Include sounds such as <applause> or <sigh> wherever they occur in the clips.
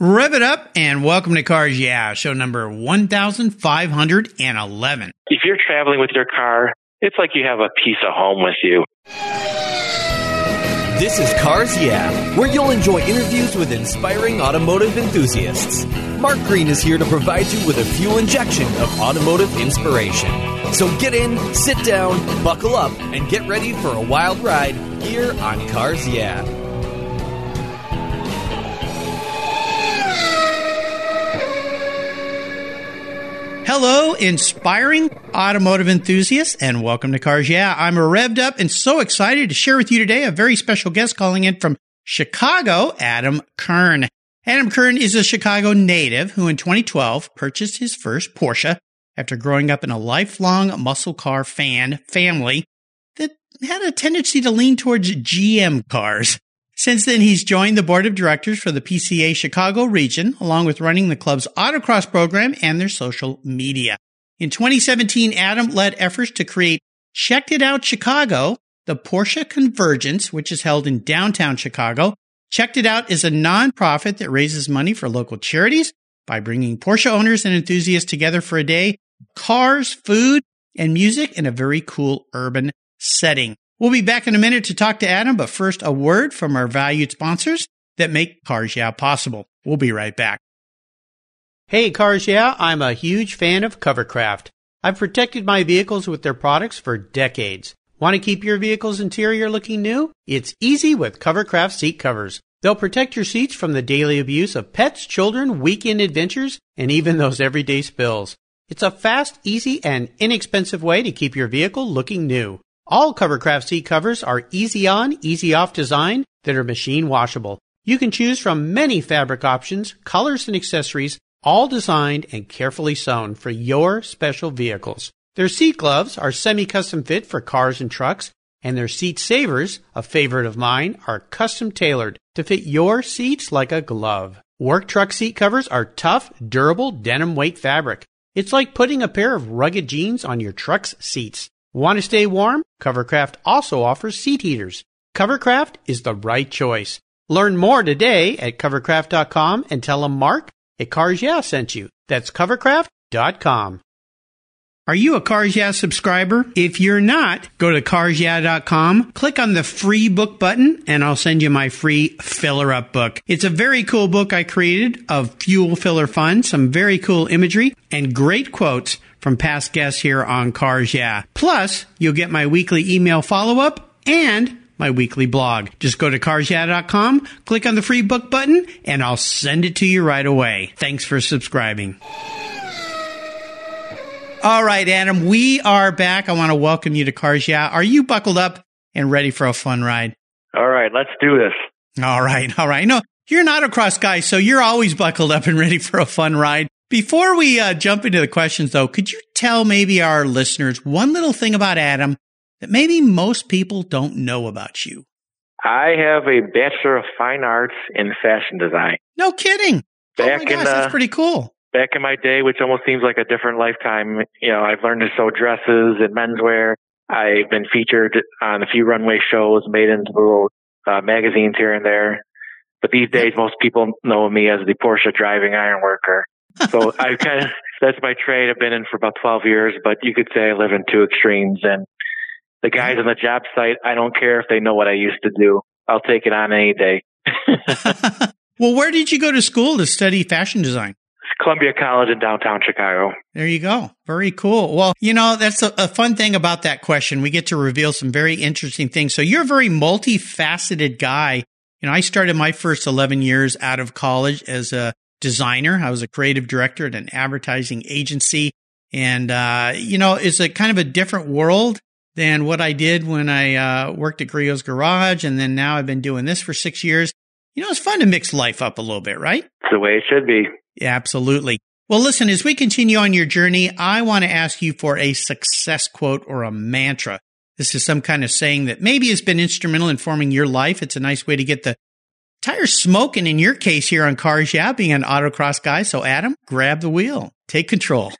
Rev it up and welcome to Cars Yeah, show number 1511. If you're traveling with your car, it's like you have a piece of home with you. This is Cars Yeah, where you'll enjoy interviews with inspiring automotive enthusiasts. Mark Green is here to provide you with a fuel injection of automotive inspiration. So get in, sit down, buckle up, and get ready for a wild ride here on Cars Yeah. Hello, inspiring automotive enthusiasts, and welcome to Cars Yeah. I'm revved up and so excited to share with you today a very special guest calling in from Chicago, Adam Kern. Adam Kern is a Chicago native who in 2012 purchased his first Porsche after growing up in a lifelong muscle car fan family that had a tendency to lean towards GM cars. Since then, he's joined the board of directors for the PCA Chicago region, along with running the club's autocross program and their social media. In 2017, Adam led efforts to create Checked It Out Chicago, the Porsche Convergence, which is held in downtown Chicago. Checked It Out is a nonprofit that raises money for local charities by bringing Porsche owners and enthusiasts together for a day, cars, food, and music in a very cool urban setting. We'll be back in a minute to talk to Adam, but first, a word from our valued sponsors that make Cars Yeah possible. We'll be right back. Hey, Cars Yeah, I'm a huge fan of Covercraft. I've protected my vehicles with their products for decades. Want to keep your vehicle's interior looking new? It's easy with Covercraft seat covers. They'll protect your seats from the daily abuse of pets, children, weekend adventures, and even those everyday spills. It's a fast, easy, and inexpensive way to keep your vehicle looking new. All Covercraft seat covers are easy on, easy off design that are machine washable. You can choose from many fabric options, colors, and accessories, all designed and carefully sewn for your special vehicles. Their seat gloves are semi-custom fit for cars and trucks, and their seat savers, a favorite of mine, are custom tailored to fit your seats like a glove. Work truck seat covers are tough, durable denim weight fabric. It's like putting a pair of rugged jeans on your truck's seats. Want to stay warm? Covercraft also offers seat heaters. Covercraft is the right choice. Learn more today at covercraft.com and tell them Mark at Cars Yeah sent you. That's covercraft.com. Are you a Cars Yeah subscriber? If you're not, go to carsyeah.com, click on the free book button, and I'll send you my free filler up book. It's a very cool book I created of fuel filler fun, some very cool imagery, and great quotes from past guests here on Cars Yeah. Plus, you'll get my weekly email follow up and my weekly blog. Just go to carsyeah.com, click on the free book button, and I'll send it to you right away. Thanks for subscribing. All right, Adam, we are back. I want to welcome you to Cars Yeah. Are you buckled up and ready for a fun ride? All right, let's do this. All right, all right. No, you're an autocross guy, so you're always buckled up and ready for a fun ride. Before we uh, jump into the questions, though, could you tell maybe our listeners one little thing about Adam that maybe most people don't know about you? I have a Bachelor of Fine Arts in Fashion Design. No kidding. Back oh my gosh, in, that's uh, pretty cool. Back in my day, which almost seems like a different lifetime, you know, I've learned to sew dresses and menswear. I've been featured on a few runway shows, made into little uh, magazines here and there. But these days, most people know me as the Porsche driving iron worker. So I kind of, that's my trade. I've been in for about 12 years, but you could say I live in two extremes. And the guys on the job site, I don't care if they know what I used to do. I'll take it on any day. <laughs> well, where did you go to school to study fashion design? Columbia College in downtown Chicago. There you go. Very cool. Well, you know, that's a, a, fun thing about that question. We get to reveal some very interesting things. So you're a very multifaceted guy. You know, I started my first 11 years out of college as a designer. I was a creative director at an advertising agency. And, uh, you know, it's a kind of a different world than what I did when I uh, worked at Griot's Garage. And then now I've been doing this for six years. You know, it's fun to mix life up a little bit, right? It's the way it should be. Yeah, absolutely. Well, listen, as we continue on your journey, I want to ask you for a success quote or a mantra. This is some kind of saying that maybe has been instrumental in forming your life. It's a nice way to get the tires smoking in your case here on Cars Yeah, being an autocross guy. So, Adam, grab the wheel, take control.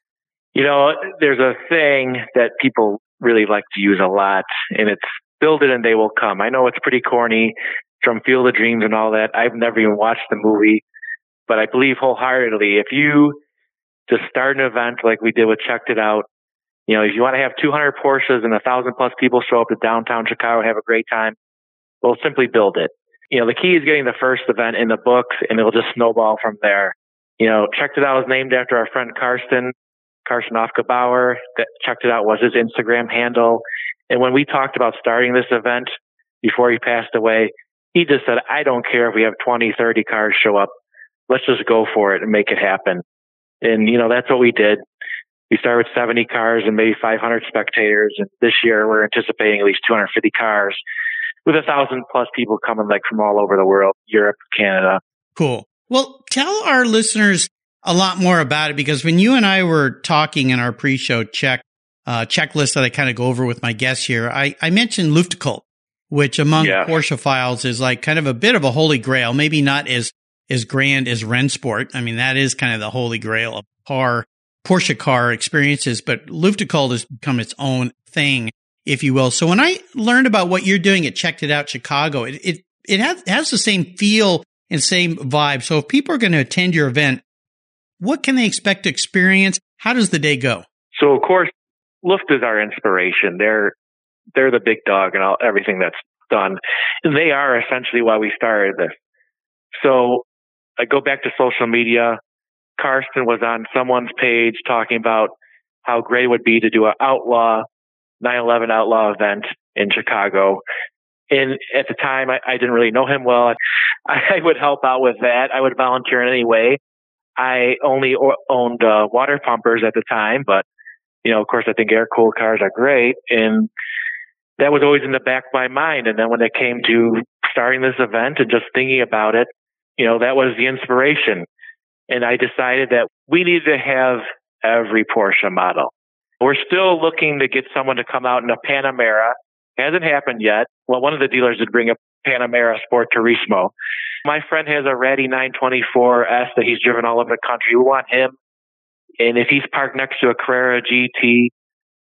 You know, there's a thing that people really like to use a lot, and it's build it and they will come. I know it's pretty corny from Field of Dreams and all that. I've never even watched the movie, But I believe wholeheartedly if you just start an event like we did with Checked It Out, you know, if you want to have 200 Porsches and a thousand plus people show up to downtown Chicago have a great time, we'll simply build it. You know, the key is getting the first event in the books and it'll just snowball from there. You know, Checked It Out was named after our friend Karsten, Karsten Bauer. That Checked It Out was his Instagram handle. And when we talked about starting this event before he passed away, he just said, I don't care if we have 20, 30 cars show up. Let's just go for it and make it happen. And, you know, that's what we did. We started with 70 cars and maybe 500 spectators. And this year we're anticipating at least 250 cars with a thousand plus people coming like from all over the world, Europe, Canada. Cool. Well, tell our listeners a lot more about it because when you and I were talking in our pre-show check uh, checklist that I kind of go over with my guests here, I, I mentioned Luftgekühlt, which among yeah. Porsche files is like kind of a bit of a holy grail, maybe not as as grand as Rennsport. I mean, that is kind of the holy grail of car Porsche car experiences, but Luftgekühlt has become its own thing, if you will. So when I learned about what you're doing at Checked It Out Chicago, it it, it has, has the same feel and same vibe. So if people are going to attend your event, what can they expect to experience? How does the day go? So of course, Luft is our inspiration. They're they're the big dog and all everything that's done. And they are essentially why we started this. So I go back to social media. Karsten was on someone's page talking about how great it would be to do an outlaw 911 outlaw event in Chicago. And at the time, I, I didn't really know him well. <laughs> I, I, would help out with that. I would volunteer in any way. I only owned uh, water pumpers at the time, but you know, of course, I think air cooled cars are great, and that was always in the back of my mind. And then when it came to starting this event and just thinking about it, you know, that was the inspiration. And I decided that we needed to have every Porsche model. We're still looking to get someone to come out in a Panamera. Hasn't happened yet. Well, one of the dealers did bring a Panamera Sport Turismo. My friend has a Ratty 924S that he's driven all over the country. We want him. And if he's parked next to a Carrera GT,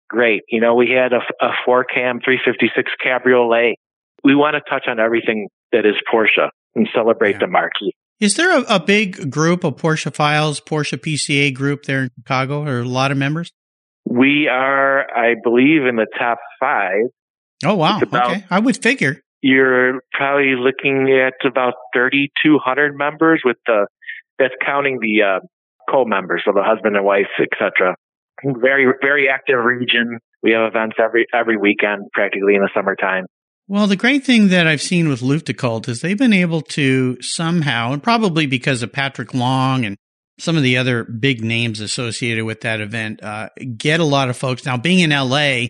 great. You know, we had a, a four cam 356 cabriolet. We want to touch on everything that is Porsche and celebrate yeah. the marquee. Is there a, a, big group of Porsche Files, Porsche PCA group there in Chicago, or a lot of members? We are, I believe, in the top five. Oh wow! About, okay, I would figure you're probably looking at about 3,200 members, with the that's counting the uh, co-members, so the husband and wife, etc. Very, very active region. We have events every every weekend, practically in the summertime. Well, the great thing that I've seen with Luftgekühlt is they've been able to somehow, and probably because of Patrick Long and some of the other big names associated with that event, uh, get a lot of folks. Now, being in LA,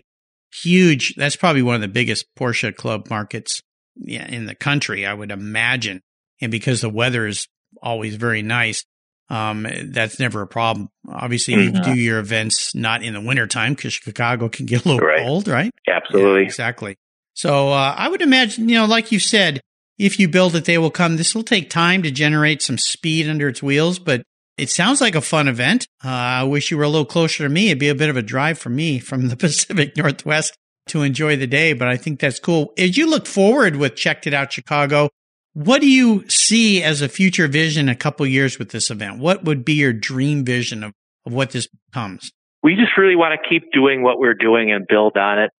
huge, that's probably one of the biggest Porsche club markets in the country, I would imagine. And because the weather is always very nice, um, that's never a problem. Obviously, mm-hmm. you do your events not in the wintertime because Chicago can get a little right. cold, right? Absolutely. Yeah, exactly. So uh, I would imagine, you know, like you said, if you build it, they will come. This will take time to generate some speed under its wheels, but it sounds like a fun event. Uh, I wish you were a little closer to me. It'd be a bit of a drive for me from the <laughs> Pacific Northwest to enjoy the day, but I think that's cool. As you look forward with Checked It Out Chicago, what do you see as a future vision a couple years with this event? What would be your dream vision of, of what this becomes? We just really want to keep doing what we're doing and build on it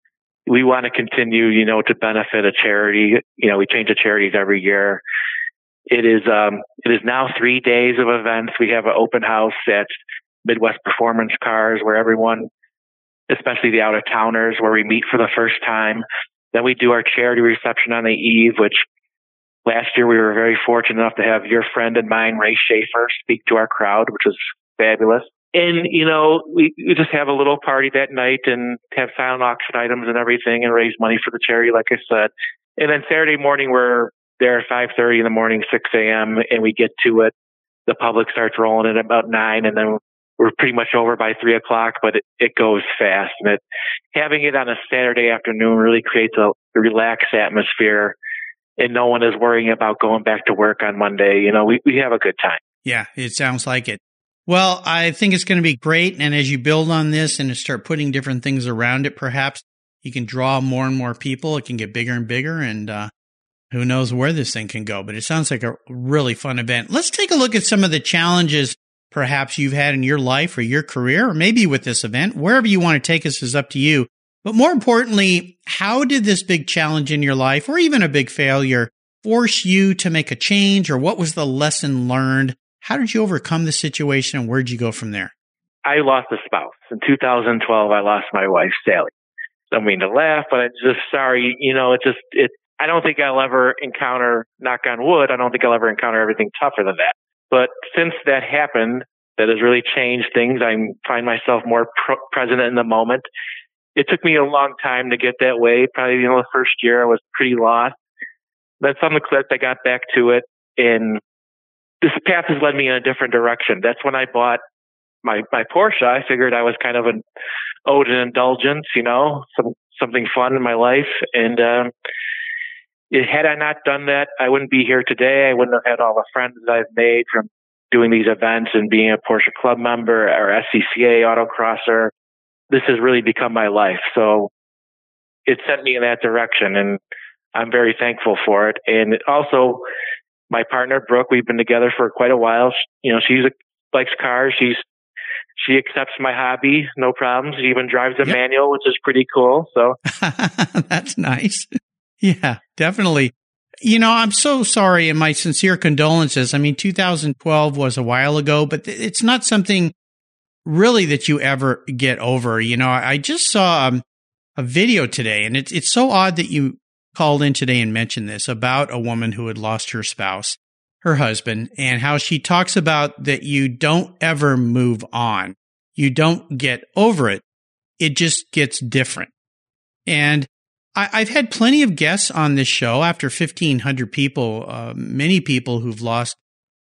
we want to continue, you know, to benefit a charity. You know, we change the charities every year. It is um, it is now three days of events. We have an open house at Midwest Performance Cars where everyone, especially the out of towners, where we meet for the first time. Then we do our charity reception on the eve, which last year we were very fortunate enough to have your friend and mine, Ray Schaefer, speak to our crowd, which was fabulous and you know we, we just have a little party that night and have silent auction items and everything and raise money for the charity like i said and then saturday morning we're there at 5.30 in the morning 6 a.m and we get to it the public starts rolling at about 9 and then we're pretty much over by 3 o'clock but it, it goes fast and it having it on a saturday afternoon really creates a relaxed atmosphere and no one is worrying about going back to work on monday you know we, we have a good time yeah it sounds like it well, I think it's going to be great. And as you build on this and start putting different things around it, perhaps you can draw more and more people. It can get bigger and bigger. And uh, who knows where this thing can go, but it sounds like a really fun event. Let's take a look at some of the challenges perhaps you've had in your life or your career, or maybe with this event. Wherever you want to take us is up to you. But more importantly, how did this big challenge in your life or even a big failure force you to make a change or what was the lesson learned? How did you overcome the situation and where'd you go from there? I lost a spouse. In 2012, I lost my wife, Sally. I mean to laugh, but I'm just sorry. You know, it just, it, I don't think I'll ever encounter, knock on wood, I don't think I'll ever encounter everything tougher than that. But since that happened, that has really changed things. I find myself more present in the moment. It took me a long time to get that way. Probably, you know, the first year I was pretty lost. Some of the clips I got back to it and this path has led me in a different direction. That's when I bought my, my Porsche. I figured I was kind of an owed an indulgence, you know, some, something fun in my life. And, um, had I not done that, I wouldn't be here today. I wouldn't have had all the friends that I've made from doing these events and being a Porsche club member or SCCA autocrosser. This has really become my life. So it sent me in that direction and I'm very thankful for it. And also my partner, Brooke, we've been together for quite a while. You know, she's a, likes cars. She's, she accepts my hobby, no problems. She even drives a yep. manual, which is pretty cool. So <laughs> that's nice. Yeah, definitely. You know, I'm so sorry and my sincere condolences. I mean, 2012 was a while ago, but it's not something really that you ever get over. You know, I just saw um, a video today and it's, it's so odd that you called in today and mentioned this about a woman who had lost her spouse, her husband, and how she talks about that you don't ever move on. You don't get over it. It just gets different. And I, have had plenty of guests on this show after 1,500 people, uh, many people who've lost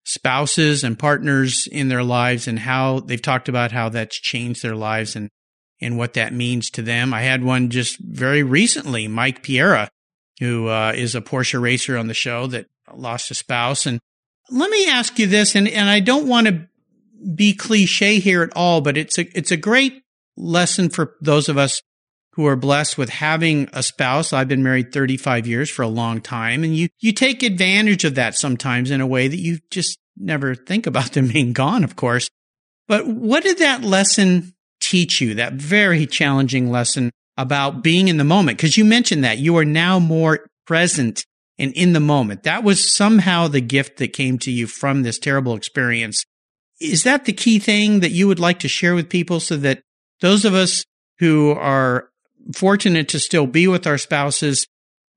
spouses and partners in their lives and how they've talked about how that's changed their lives and, and what that means to them. I had one just very recently, Mike Piera, who uh, is a Porsche racer on the show that lost a spouse. And let me ask you this, and, and I don't want to be cliche here at all, but it's a, it's a great lesson for those of us who are blessed with having a spouse. I've been married 35 years for a long time and you, you take advantage of that sometimes in a way that you just never think about <laughs> them being gone, of course. But what did that lesson teach you? That very challenging lesson about being in the moment? Cause you mentioned that you are now more present and in the moment. That was somehow the gift that came to you from this terrible experience. Is that the key thing that you would like to share with people so that those of us who are fortunate to still be with our spouses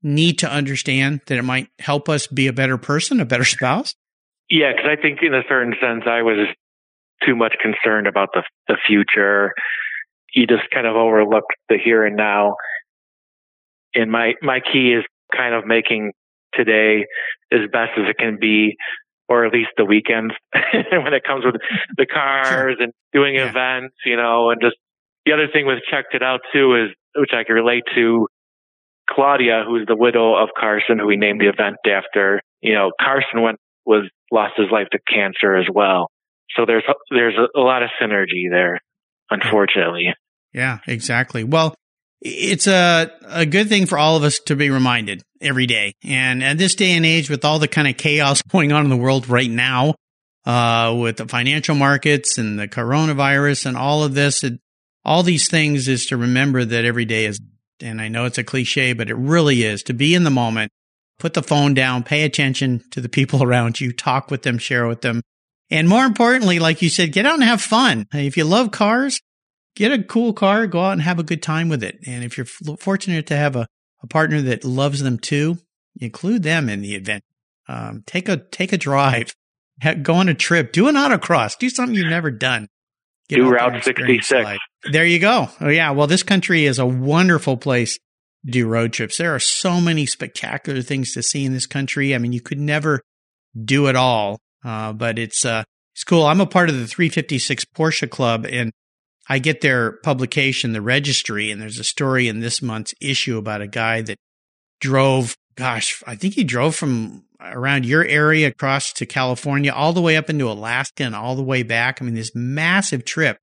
need to understand that it might help us be a better person, a better spouse? Yeah, because I think in a certain sense, I was too much concerned about the the future. You just kind of overlooked the here and now. And my my key is kind of making today as best as it can be, or at least the weekends <laughs> when it comes with the cars sure. and doing yeah. events, you know, and just the other thing with checked it out too is which I can relate to Claudia, who's the widow of Karsten, who we named the event after. You know, Karsten went was lost his life to cancer as well. So there's there's a, lot of synergy there, unfortunately. Yeah, exactly. Well, it's a a good thing for all of us to be reminded every day. And at this day and age, with all the kind of chaos <laughs> going on in the world right now, uh, with the financial markets and the coronavirus and all of this, it, all these things is to remember that every day is, and I know it's a cliche, but it really is to be in the moment, put the phone down, pay attention to the people <laughs> around you, talk with them, share with them. And more importantly, like you said, get out and have fun. If you love cars, get a cool car, go out and have a good time with it. And if you're fortunate to have a, a partner that loves them too, include them in the event. Um, take a, take a drive, go on a trip, do an autocross, do something you've never done. Get do Route 66. There you go. Oh yeah. Well, this country is a wonderful place to do road trips. There are so many spectacular things to see in this country. I mean, you could never do it all. Uh, but it's, uh, it's cool. I'm a part of the 356 Porsche Club and I get their publication, the registry, and there's a story in this month's issue about a guy that drove, gosh, I think he drove from around your area across to California, all the way up into Alaska and all the way back. I mean, this massive trip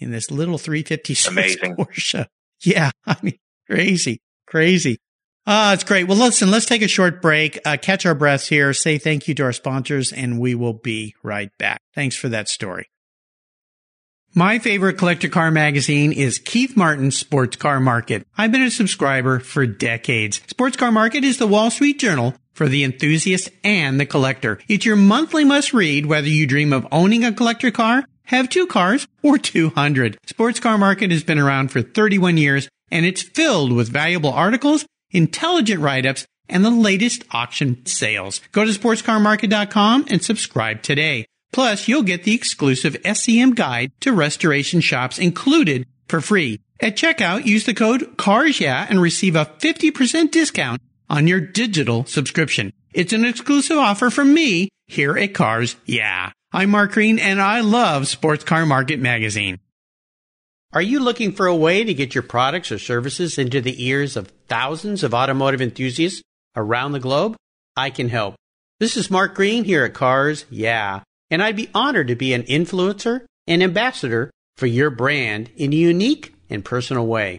in this little 356 Amazing. Porsche. <laughs> Yeah. I mean, crazy, crazy. Uh, it's great. Well, listen, let's take a short break, uh, catch our breaths here, say thank you to our sponsors, and we will be right back. Thanks for that story. My favorite collector car magazine is Keith Martin's Sports Car Market. I've been a subscriber for decades. Sports Car Market is the Wall Street Journal for the enthusiast and the collector. It's your monthly must read whether you dream of owning a collector car, have two cars, or 200. Sports Car Market has been around for 31 years and it's filled with valuable articles, intelligent write-ups, and the latest auction sales. Go to sportscarmarket.com and subscribe today. Plus, you'll get the exclusive SCM guide to restoration shops included for free. At checkout, use the code CARSYEAH and receive a 50% discount on your digital subscription. It's an exclusive offer from me here at Cars Yeah. I'm Mark Green and I love Sports Car Market Magazine. Are you looking for a way to get your products or services into the ears of thousands of automotive enthusiasts around the globe? I can help. This is Mark Green here at Cars Yeah and I'd be honored to be an influencer and ambassador for your brand in a unique and personal way.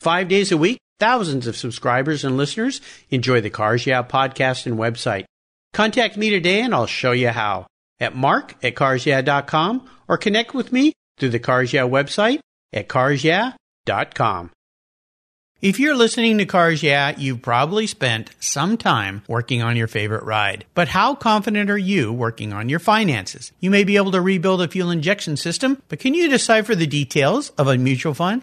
Five days a week, thousands of subscribers and listeners enjoy the Cars Yeah podcast and website. Contact me today and I'll show you how at mark at carsyeah.com or connect with me through the Cars website at carsyeah.com. If you're listening to Cars Yeah, you've probably spent some time working on your favorite ride. But how confident are you working on your finances? You may be able to rebuild a fuel injection system, but can you decipher the details of a mutual fund?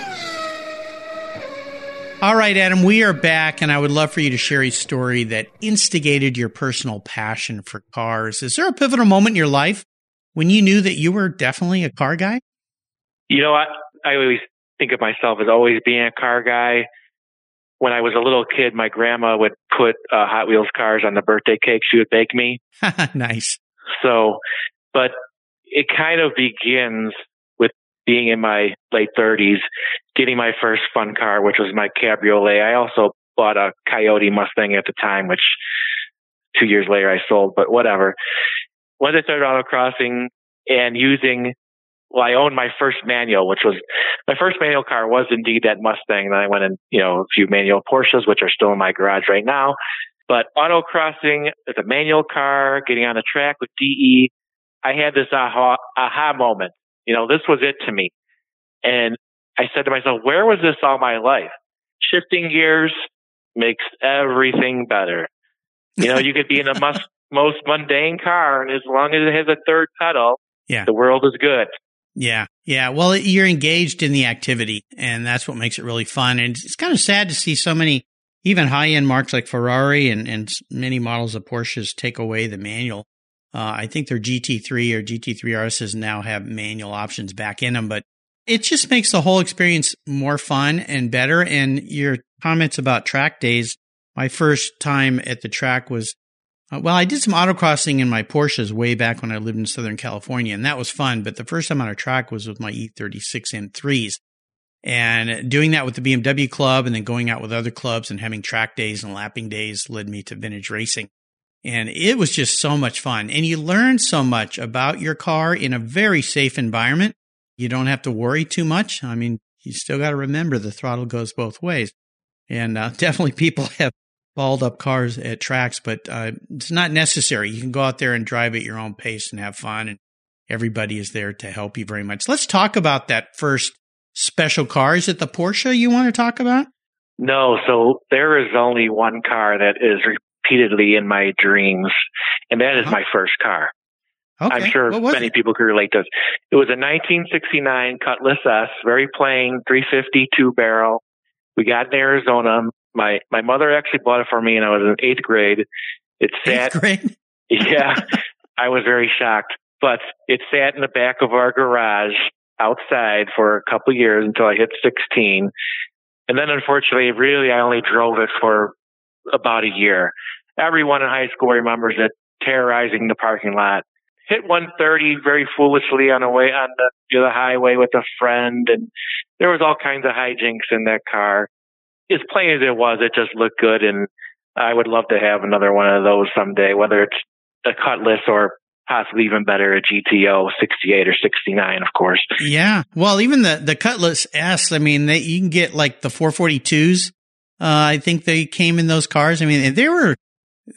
All right, Adam, we are back, and I would love for you to share a story that instigated your personal passion for cars. Is there a pivotal moment in your life when you knew that you were definitely a car guy? You know, I, I always think of myself as always being a car guy. When I was a little kid, my grandma would put uh, Hot Wheels cars on the birthday cake she would bake me. <laughs> nice. So, but it kind of begins being in my late 30s, getting my first fun car, which was my cabriolet. I also bought a Coyote Mustang at the time, which two years later I sold, but whatever. Once I started autocrossing and using, well, I owned my first manual, which was my first manual car was indeed that Mustang. Then I went in, you know, a few manual Porsches, which are still in my garage right now. But autocrossing as a manual car, getting on the track with DE, I had this aha, aha moment you know, this was it to me. And I said to myself, where was this all my life? Shifting gears makes everything better. You know, you could be in the most, <laughs> most mundane car, and as long as it has a third pedal, yeah. the world is good. Yeah. Yeah. Well, you're engaged in the activity, and that's what makes it really fun. And it's kind of sad to see so many, even high end marks like Ferrari and, and many models of Porsches take away the manual uh, I think their GT3 or GT3 RSs now have manual options back in them, but it just makes the whole experience more fun and better. And your comments about track days, my first time at the track was, uh, well, I did some autocrossing in my Porsches way back when I lived in Southern California, and that was fun. But the first time on a track was with my E36 M3s. And doing that with the BMW club and then going out with other clubs and having track days and lapping days led me to vintage racing. And it was just so much fun. And you learn so much about your car in a very safe environment. You don't have to worry too much. I mean, you still got to remember the throttle goes both ways. And uh, <laughs> definitely people have balled up cars at tracks, but uh, it's not necessary. You can go out there and drive at your own pace and have fun. And everybody is there to help you very much. Let's talk about that first special car. Is it the Porsche you want to talk about? No, so there is only one car that is repeatedly in my dreams, and that is Uh-huh. my first car. Okay. I'm sure many it? people could relate to this. It was a 1969 Cutlass S, very plain, 350 two barrel. We got in Arizona. My my mother actually bought it for me, and I was in eighth grade. It sat Eighth grade? <laughs> yeah, I was very shocked. But it sat in the back of our garage outside for a couple of years until I hit 16. And then unfortunately, really, I only drove it for about a year. Everyone in high school remembers it terrorizing the parking lot. Hit 130 very foolishly on the way on the, you know, the highway with a friend, and there was all kinds of hijinks in that car. As plain as it was, it just looked good, and I would love to have another one of those someday, whether it's a Cutlass or possibly even better, a GTO 68 or 69, of course. Yeah. Well, even the, the Cutlass S, I mean, they, you can get like the 442s. Uh, I think they came in those cars. I mean, they were,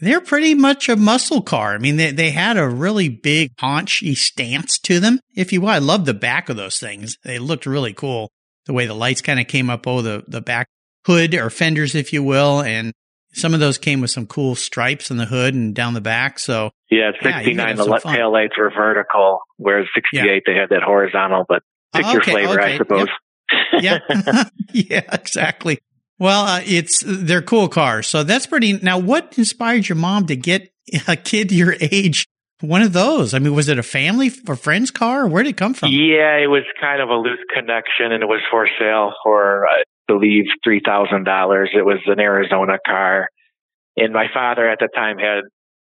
they're pretty much a muscle car. I mean, they, they had a really big haunchy stance to them. If you will, I love the back of those things. They looked really cool. The way the lights kind of came up over the, the back hood or fenders, if you will. And some of those came with some cool stripes in the hood and down the back. So Yeah, Yeah, 69, had the some le- fun. tail lights were vertical, whereas 68, they had that horizontal, but pick Oh, your flavor, okay, I suppose. <laughs> yeah, <laughs> <laughs> yeah, exactly. Well, uh, it's they're cool cars, so that's pretty. Now, what inspired your mom to get <laughs> a kid your age one of those? I mean, was it a family or friend's car? Where did it come from? Yeah, it was kind of a loose connection, and it was for sale for, I believe, three thousand dollars. It was an Arizona car, and my father at the time had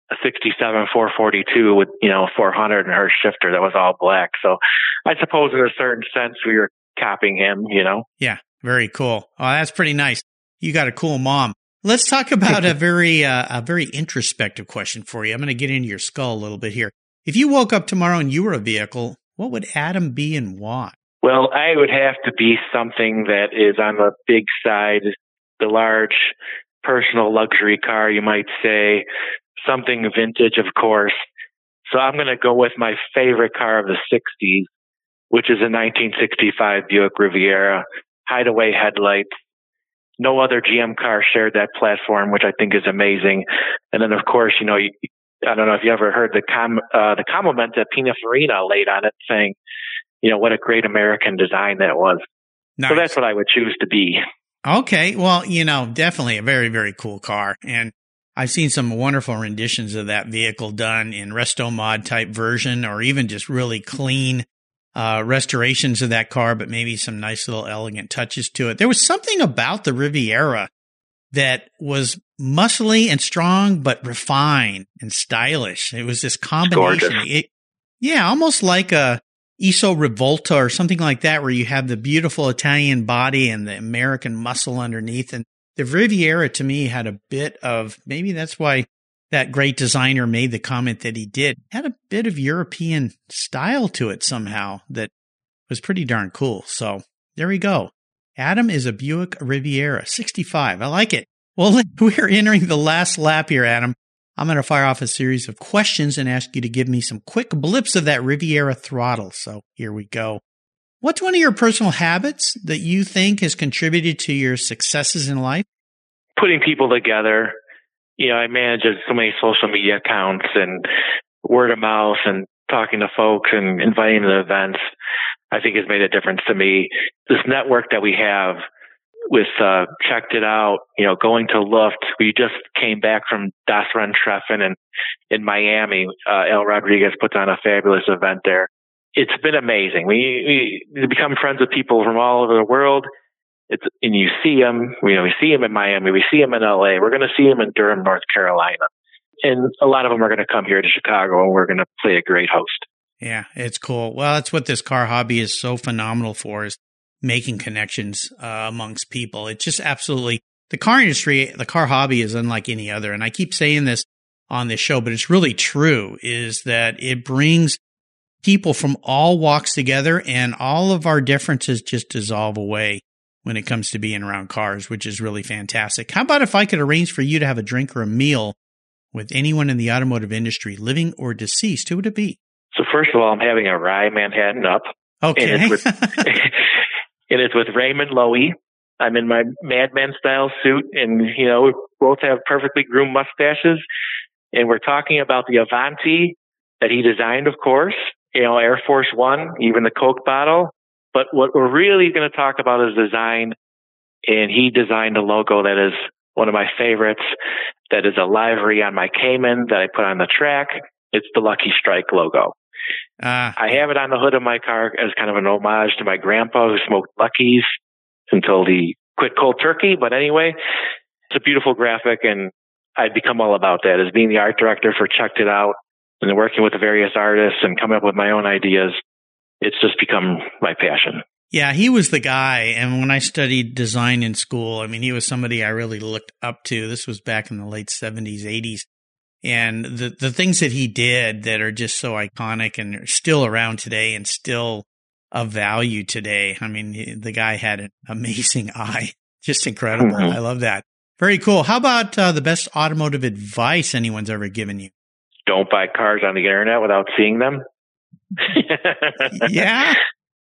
a '67 442 with you know 400 and Hurst shifter that was all black. So, I suppose in a certain sense we were copying him. You know. Yeah, very cool. Oh, that's pretty nice. You got a cool mom. Let's talk about a <laughs> very uh, a very introspective question for you. I'm going to get into your skull a little bit here. If you woke up tomorrow and you were a vehicle, what would Adam be and why? Well, I would have to be something that is on the big side, the large personal luxury car, you might say, something vintage, of course. So I'm going to go with my favorite car of the 60s, which is a 1965 Buick Riviera, hideaway headlights. No other GM car shared that platform, which I think is amazing. And then, of course, you know, I don't know if you ever heard the com, uh, the compliment that Pininfarina laid on it, saying, you know, what a great American design that was. Nice. So that's what I would choose to be. Okay. Well, you know, definitely a very, very cool car. And I've seen some wonderful renditions of that vehicle done in resto mod type version or even just really clean uh, restorations of that car, but maybe some nice little elegant touches to it. There was something about the Riviera that was muscly and strong, but refined and stylish. It was this combination. It, yeah, almost like a Iso Rivolta or something like that, where you have the beautiful Italian body and the American muscle underneath. And the Riviera to me had a bit of maybe that's why that great designer made the comment that he did had a bit of European style to it somehow that was pretty darn cool. So there we go. Adam is a Buick Riviera 65. I like it. Well, <laughs> we're entering the last lap here, Adam. I'm going to fire off a series of questions and ask you to give me some quick blips of that Riviera throttle. So here we go. What's one of your personal habits that you think has contributed to your successes in life? Putting people together. You know, I manage so many social media accounts and word of mouth and talking to folks and inviting to events. I think has made a difference to me. This network that we have with uh, checked it out, you know, going to Luft. We just came back from Das Renntreffen and in Miami. Uh, El Rodriguez puts on a fabulous event there. It's been amazing. We, we become friends with people from all over the world. It's and you see them. You know, we see them in Miami. We see them in L.A. We're going to see them in Durham, North Carolina, and a lot of them are going to come here to Chicago, and we're going to play a great host. Yeah, it's cool. Well, that's what this car hobby is so phenomenal for is making connections uh, amongst people. It's just absolutely the car industry, the car hobby is unlike any other. And I keep saying this on this show, but it's really true is that it brings people from all walks together and all of our differences just dissolve away when it comes to being around cars, which is really fantastic. How about if I could arrange for you to have a drink or a meal with anyone in the automotive industry, living or deceased? Who would it be? So first of all, I'm having a rye Manhattan up. Okay. And it's with, <laughs> <laughs> and it's with Raymond Loewy, I'm in my madman style suit and, you know, we both have perfectly groomed mustaches. And we're talking about the Avanti that he designed, of course, you know, Air Force One, even the Coke bottle. But what we're really going to talk about is design. And he designed a logo that is one of my favorites. That is a livery on my Cayman that I put on the track. It's the Lucky Strike logo. Uh, I have it on the hood of my car as kind of an homage to my grandpa who smoked Luckies until he quit cold turkey. But anyway, it's a beautiful graphic and I've become all about that as being the art director for Checked It Out and working with the various artists and coming up with my own ideas. It's just become my passion. Yeah, he was the guy. And when I studied design in school, I mean, he was somebody I really looked up to. This was back in the late 70s, 80s. And the, the things that he did that are just so iconic and are still around today and still of value today. I mean, the guy had an amazing <laughs> eye. Just incredible. Mm-hmm. I love that. Very cool. How about uh, the best automotive advice anyone's ever given you? Don't buy cars on the internet without seeing them. Yeah.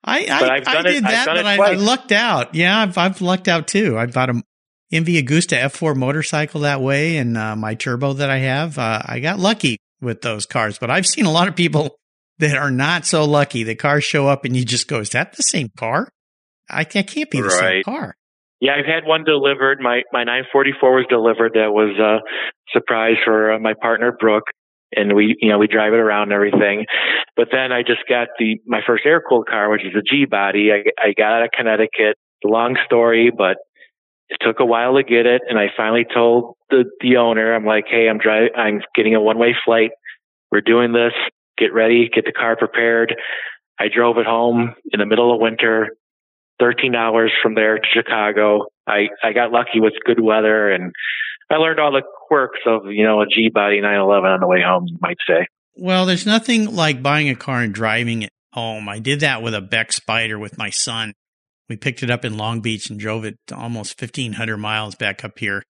I, I, I did it, that, but I, I, lucked out. Yeah, I've, I've lucked out too. I bought a MV Agusta F4 motorcycle that way and uh, my turbo that I have. Uh, I got lucky with those cars, but I've seen a lot of people that are not so lucky. The cars show up and you just go, is that the same car? I, can't be the right. same car. Yeah, I've had one delivered. My my 944 was delivered. That was a surprise for uh, my partner Brooke, and we you know we drive it around and everything. But then I just got the my first air cooled car, which is a G body. I I got out of Connecticut. Long story, but it took a while to get it, and I finally told the the owner, I'm like, hey, I'm driving. I'm getting a one way flight. We're doing this get ready, get the car prepared. I drove it home in the middle of winter, 13 hours from there to Chicago. I, I got lucky with good weather and I learned all the quirks of, you know, a G body 911 on the way home, you might say. Well, there's nothing like buying a car and driving it home. I did that with a Beck Spyder with my son. We picked it up in Long Beach and drove it almost 1500 miles back up here.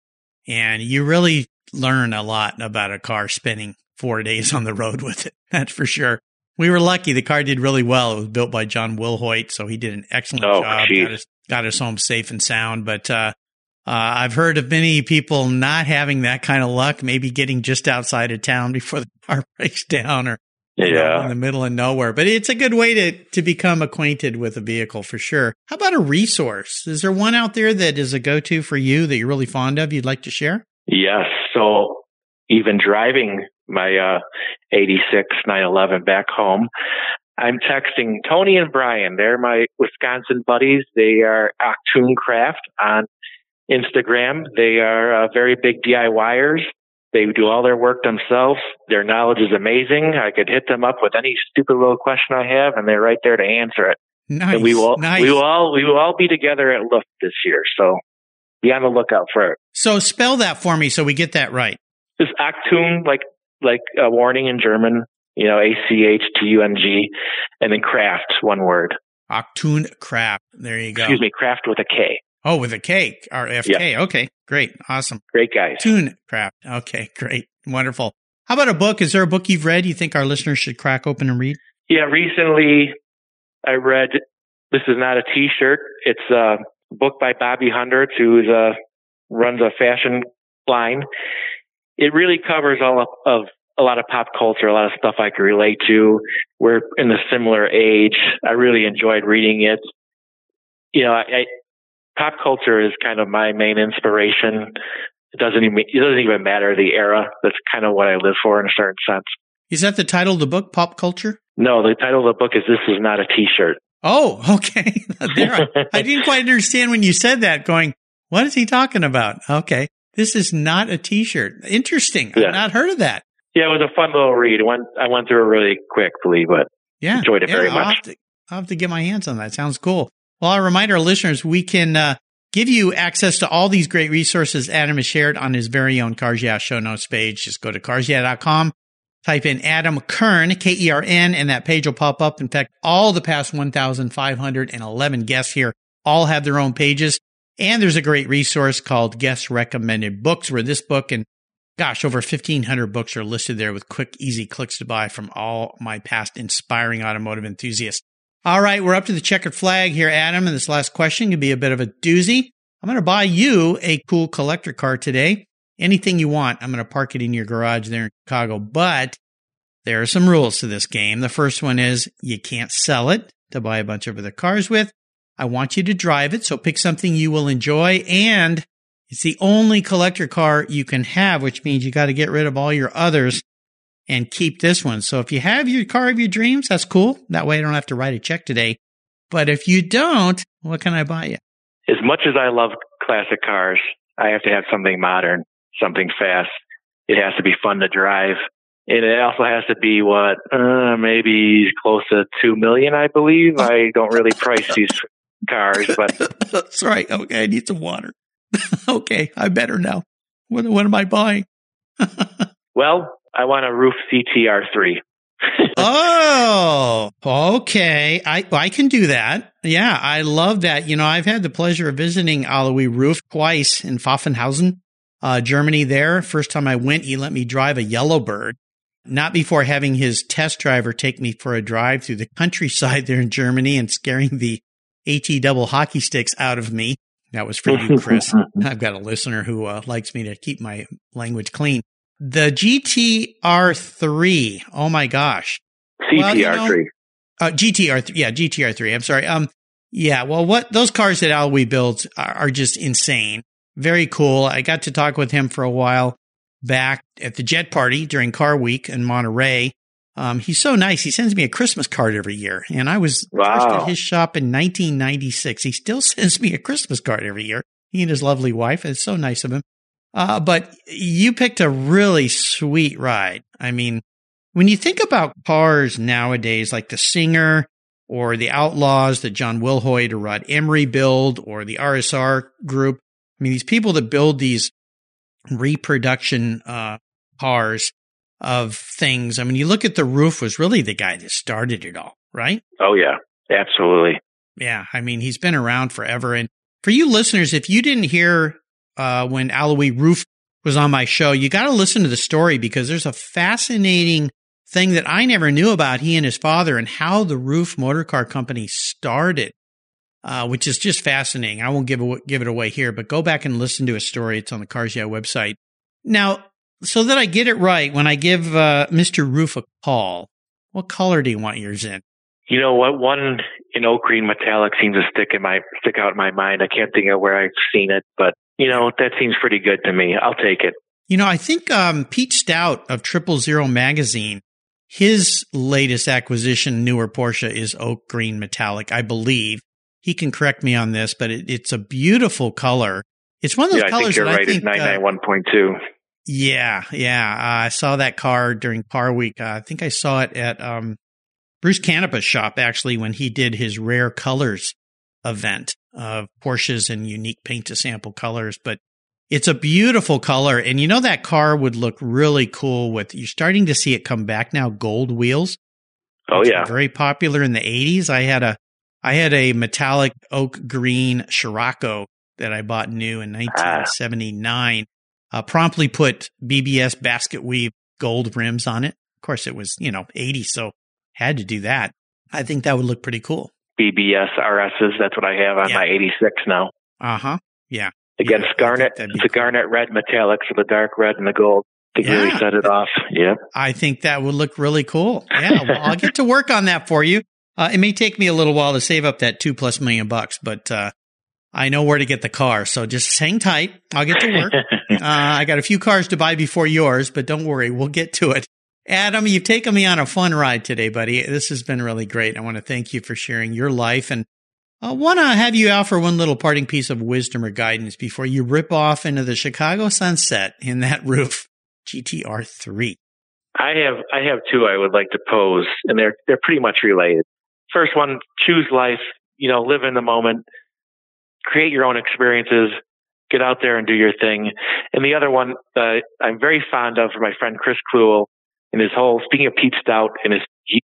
And you really learn a lot about a car spinning four <laughs> days on the road with it. That's for sure. We were lucky. The car did really well. It was built by John Wilhoit, so he did an excellent oh, job. Got us, got us, home safe and sound. But uh, uh, I've heard of many people not having that kind of luck, maybe getting just outside of town <laughs> before the car <laughs> breaks down or yeah. Know, in the middle of nowhere. But it's a good way to, to become acquainted with a vehicle for sure. How about a resource? Is there one out there that is a go to for you that you're really fond of you'd like to share? Yes. So even driving my uh, 86 911 back home. I'm texting Tony and Brian. They're my Wisconsin buddies. They are Achtung Kraft on Instagram. They are uh, very big DIYers. They do all their work themselves. Their knowledge is amazing. I could hit them up with any stupid little question I have, and they're right there to answer it. Nice. And we will nice. we will all we will all be together at Look this year. So be on the lookout for it. So spell that for me so we get that right. It's Achtung, like like a warning in German, you know, A C H T U N G, and then craft, one word. Achtung Kraft. There you go. Excuse me, craft with a K. Oh, with a K. R F K. Yeah. Okay, great. Awesome. Great guys. Tune craft. Okay, <laughs> great. Wonderful. How about a book? Is there a book you've read you think our listeners should crack open and read? Yeah, recently I read This is Not a T shirt. It's a book by Bobby Hundreds, who is a, runs a fashion line it really covers all of, of a lot of pop culture, a lot of stuff I can relate to. We're in a similar age. I really enjoyed reading it. You know, I, pop culture is kind of my main inspiration. It doesn't even it doesn't even matter the era. That's kind of what I live for in a certain sense. Is that the title of the book, Pop Culture? No, the title of the book is "This Is Not a T-Shirt." Oh, <laughs> okay. <laughs> there, I didn't quite understand when you said that. Going, what is he talking about? Okay. This is not a T-shirt. Interesting. Yeah. I've not heard of that. Yeah, it was a fun little read. Went, I went through it really quickly, but yeah, enjoyed it yeah, very I'll much. Have to, I'll have to get my hands on that. Sounds cool. Well, I'll remind our listeners we can uh, give you access to all these great resources Adam has shared on his very own Cars Yeah show notes page. Just go to carsyeah.com, type in Adam Kern, K-E-R-N, and that page will pop up. In fact, all the past 1,511 guests here all have their own pages. And there's a great resource called Guest Recommended Books, where this book and gosh, over 1500 books are listed there with quick, easy clicks to buy from all my past inspiring automotive enthusiasts. All right, we're up to the checkered flag here, Adam. And this last question could be a bit of a doozy. I'm going to buy you a cool collector car today. Anything you want. I'm going to park it in your garage there in Chicago. But there are some rules to this game. The first one is you can't sell it to buy a bunch of other cars with. I want you to drive it. So pick something you will enjoy. And it's the only collector car you can have, which means you got to get rid of all your others and keep this one. So if you have your car of your dreams, that's cool. That way I don't have to write a check today. But if you don't, what can I buy you? As much as I love classic cars, I have to have something modern, something fast. It has to be fun to drive. And it also has to be what, uh, maybe close to two million, I believe. I don't really price these cars, but <laughs> that's right. Okay. I need some water. <laughs> okay. I better know. What, what am I buying? <laughs> well, I want a Ruf CTR3. <laughs> oh, okay. I I can do that. Yeah, I love that. You know, I've had the pleasure of visiting Alois Ruf twice in Pfaffenhausen, uh, Germany. There, first time I went, he let me drive a Yellowbird, not before having his test driver take me for a drive through the countryside there in Germany and scaring the AT double hockey sticks out of me. That was for you, Chris. <laughs> I've got a listener who uh, likes me to keep my language clean. The GTR3. Oh my gosh. CTR3. Well, you know, uh, GTR3. Yeah, GTR3. I'm sorry. Um, yeah. Well, what those cars that Alois builds are, are just insane. Very cool. I got to talk with him for a while back at the Jet Party during Car Week in Monterey. Um, he's so nice. He sends me a Christmas card every year, and I was wow. first at his shop in 1996. He still <laughs> sends me a Christmas card every year. He and his lovely wife. It's so nice of him. Uh, but you picked a really sweet ride. I mean, when you think about cars nowadays, like the Singer or the Outlaws that John Wilhoit or Rod Emory build or the RSR group, I mean, these people that build these reproduction uh, cars of things. I mean, you look at the Ruf was really the guy that started it all, right? Oh yeah, absolutely. Yeah, I mean, he's been around forever. And for you listeners, if you didn't hear uh, when Alois Ruf was on my show. You got to listen to the story because there's a fascinating thing that I never knew about he and his father and how the Ruf Motor Car Company started, uh, which is just fascinating. I won't give it, give it away here, but go back and listen to his story. It's on the Cars Yeah website. Now, so that I get it right, when I give uh, Mr. Ruf a call, what color do you want yours in? You know what? One in oak green metallic seems to stick in my stick out in my mind. I can't think of where I've seen it, but you know, that seems pretty good to me. I'll take it. You know, I think um, Pete Stout of Triple Zero Magazine, his latest acquisition, newer Porsche, is oak green metallic, I believe. He can correct me on this, but it, it's a beautiful color. It's one of those yeah, colors I think you're that right. I think, it's 991.2. Uh, yeah, yeah. Uh, I saw that car during Car Week. Uh, I think I saw it at um, Bruce Canepa's shop actually when he did his rare colors event of Porsches and unique paint to sample colors, but it's a beautiful color. And you know, that car would look really cool with, you're starting to see it come back now, gold wheels. Oh yeah. Very popular in the eighties. I had a, I had a metallic oak green Scirocco that I bought new in 1979. Ah. Uh, promptly put BBS basket weave gold rims on it. Of course, it was, you know, 80, so had to do that. I think that would look pretty cool. BBS RSs. That's what I have on yeah. my 86 now. Uh huh. Yeah. Against yeah, garnet, it's a garnet red metallic, so the dark red and the gold yeah. really set it off. Yeah. I think that would look really cool. Yeah. Well, I'll get to work on that for you. Uh, it may take me a little while to save up that two plus million bucks, but, uh, I know where to get the car. So just hang tight. I'll get to work. <laughs> uh, I got a few cars to buy before yours, but don't worry. We'll get to it. Adam, you've taken me on a fun ride today, buddy. This has been really great. I want to thank you for sharing your life and I want to have you offer one little parting piece of wisdom or guidance before you rip off into the Chicago sunset in that <laughs> Ruf GTR 3. I have I have two I would like to pose and they're they're pretty much related. First one, choose life, you know, live in the moment, create your own experiences, get out there and do your thing. And the other one uh, I'm very fond of for my friend Chris Kluel in his whole, speaking of Pete Stout, and his,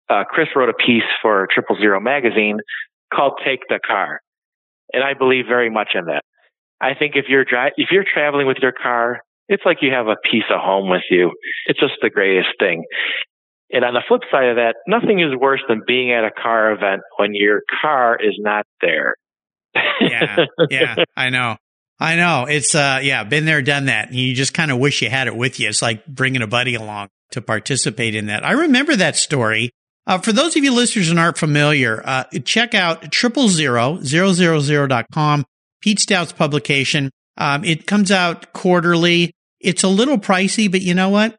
uh, Chris wrote a piece for Triple Zero magazine called Take the Car. And I believe very much in that. I think if you're dri- if you're traveling with your car, it's like you have a piece of home with you. It's just the greatest thing. And on the flip side of that, nothing is worse than being at a car event when your car is not there. yeah, yeah, I know. I know. It's, uh, yeah, been there, done that. You just kind of wish you had it with you. It's like bringing a buddy along to participate in that. I remember that story. Uh, for those of you listeners who aren't familiar, uh, check out triple zero, zero zero zero dot com, Pete Stout's publication. Um, it comes out quarterly. It's a little pricey, but you know what?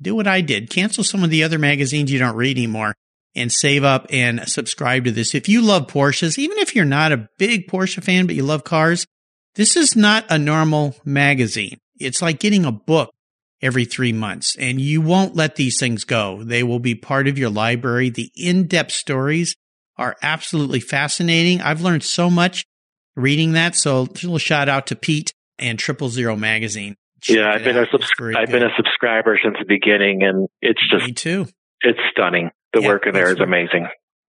Do what I did. Cancel some of the other magazines you don't read anymore and save up and subscribe to this. If you love Porsches, even if you're not a big Porsche fan, but you love cars, this is not a normal magazine. It's like getting a book every three months and you won't let these things go. They will be part of your library. The in-depth stories are absolutely fascinating. I've learned so much reading that. So a little shout out to Pete and Triple Zero magazine. Check yeah, I've been out. a subscriber. I've been a subscriber since the beginning and it's just Me too. It's stunning. The yeah, work in there is amazing.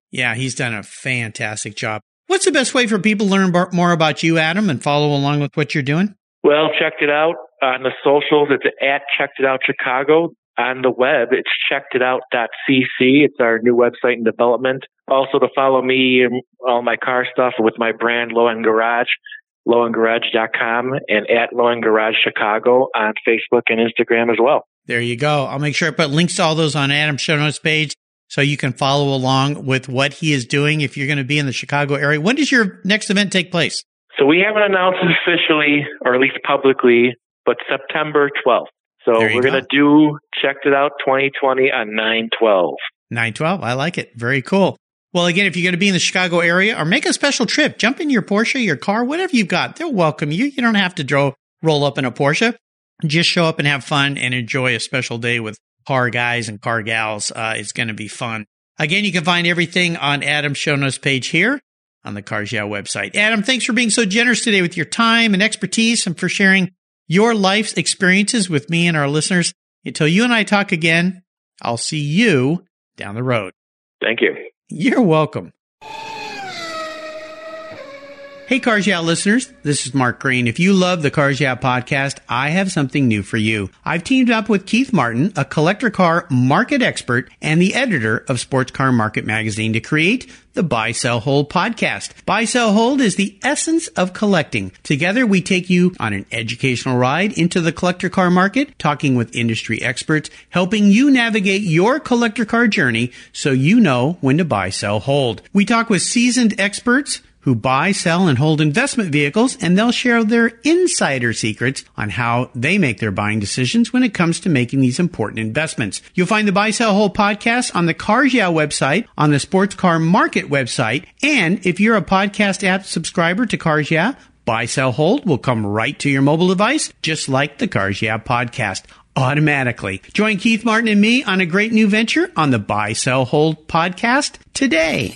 Yeah, he's done a fantastic job. What's the best way for people to learn more about you, Adam, and follow along with what you're doing? Well, check it out Uh, on the socials. It's at Checked It Out Chicago. On the web, it's checkeditout.cc. It's our new website in development. Also to follow me and all my car stuff with my brand Low End Garage, lowendgarage.com and at Low End Garage Chicago on Facebook and Instagram as well. There you go. I'll make sure I put links to all those on Adam's show notes page so you can follow along with what he is doing if you're going to be in the Chicago area. When does your next event take place? So we haven't announced it officially, or at least publicly, but September 12th. So we're going to do Checked It Out 2020 on 912. 912. I like it. Very cool. Well, again, if you're going to be in the Chicago area or make a special trip, jump in your Porsche, your car, whatever you've got. They'll welcome you. You don't have to draw, roll up in a Porsche. Just show up and have fun and enjoy a special day with car guys and car gals. Uh, it's going to be fun. Again, you can find everything on Adam's show notes page here on the Cars Yeah website. Adam, thanks for being so generous today with your time and expertise and for sharing your life's experiences with me and our listeners. Until you and I talk again, I'll see you down the road. Thank you. You're welcome. Hey, Cars Yeah listeners, this is Mark Green. If you love the Cars Yeah podcast, I have something new for you. I've teamed up with Keith Martin, a collector car market expert and the editor of Sports Car Market Magazine to create the Buy, Sell, Hold podcast. Buy, Sell, Hold is the essence of collecting. Together, we take you on an educational ride into the collector car market, talking with industry experts, helping you navigate your collector car journey so you know when to buy, sell, hold. We talk with seasoned experts who buy, sell, and hold investment vehicles, and they'll share their insider secrets on how they make their buying decisions when it comes to making these important investments. You'll find the Buy, Sell, Hold podcast on the Cars Yeah website, on the Sports Car Market website, and if you're a podcast app subscriber to Cars Yeah, Buy, Sell, Hold will come right to your mobile device, just like the Cars Yeah podcast automatically. Join Keith Martin and me on a great new venture on the Buy, Sell, Hold podcast today.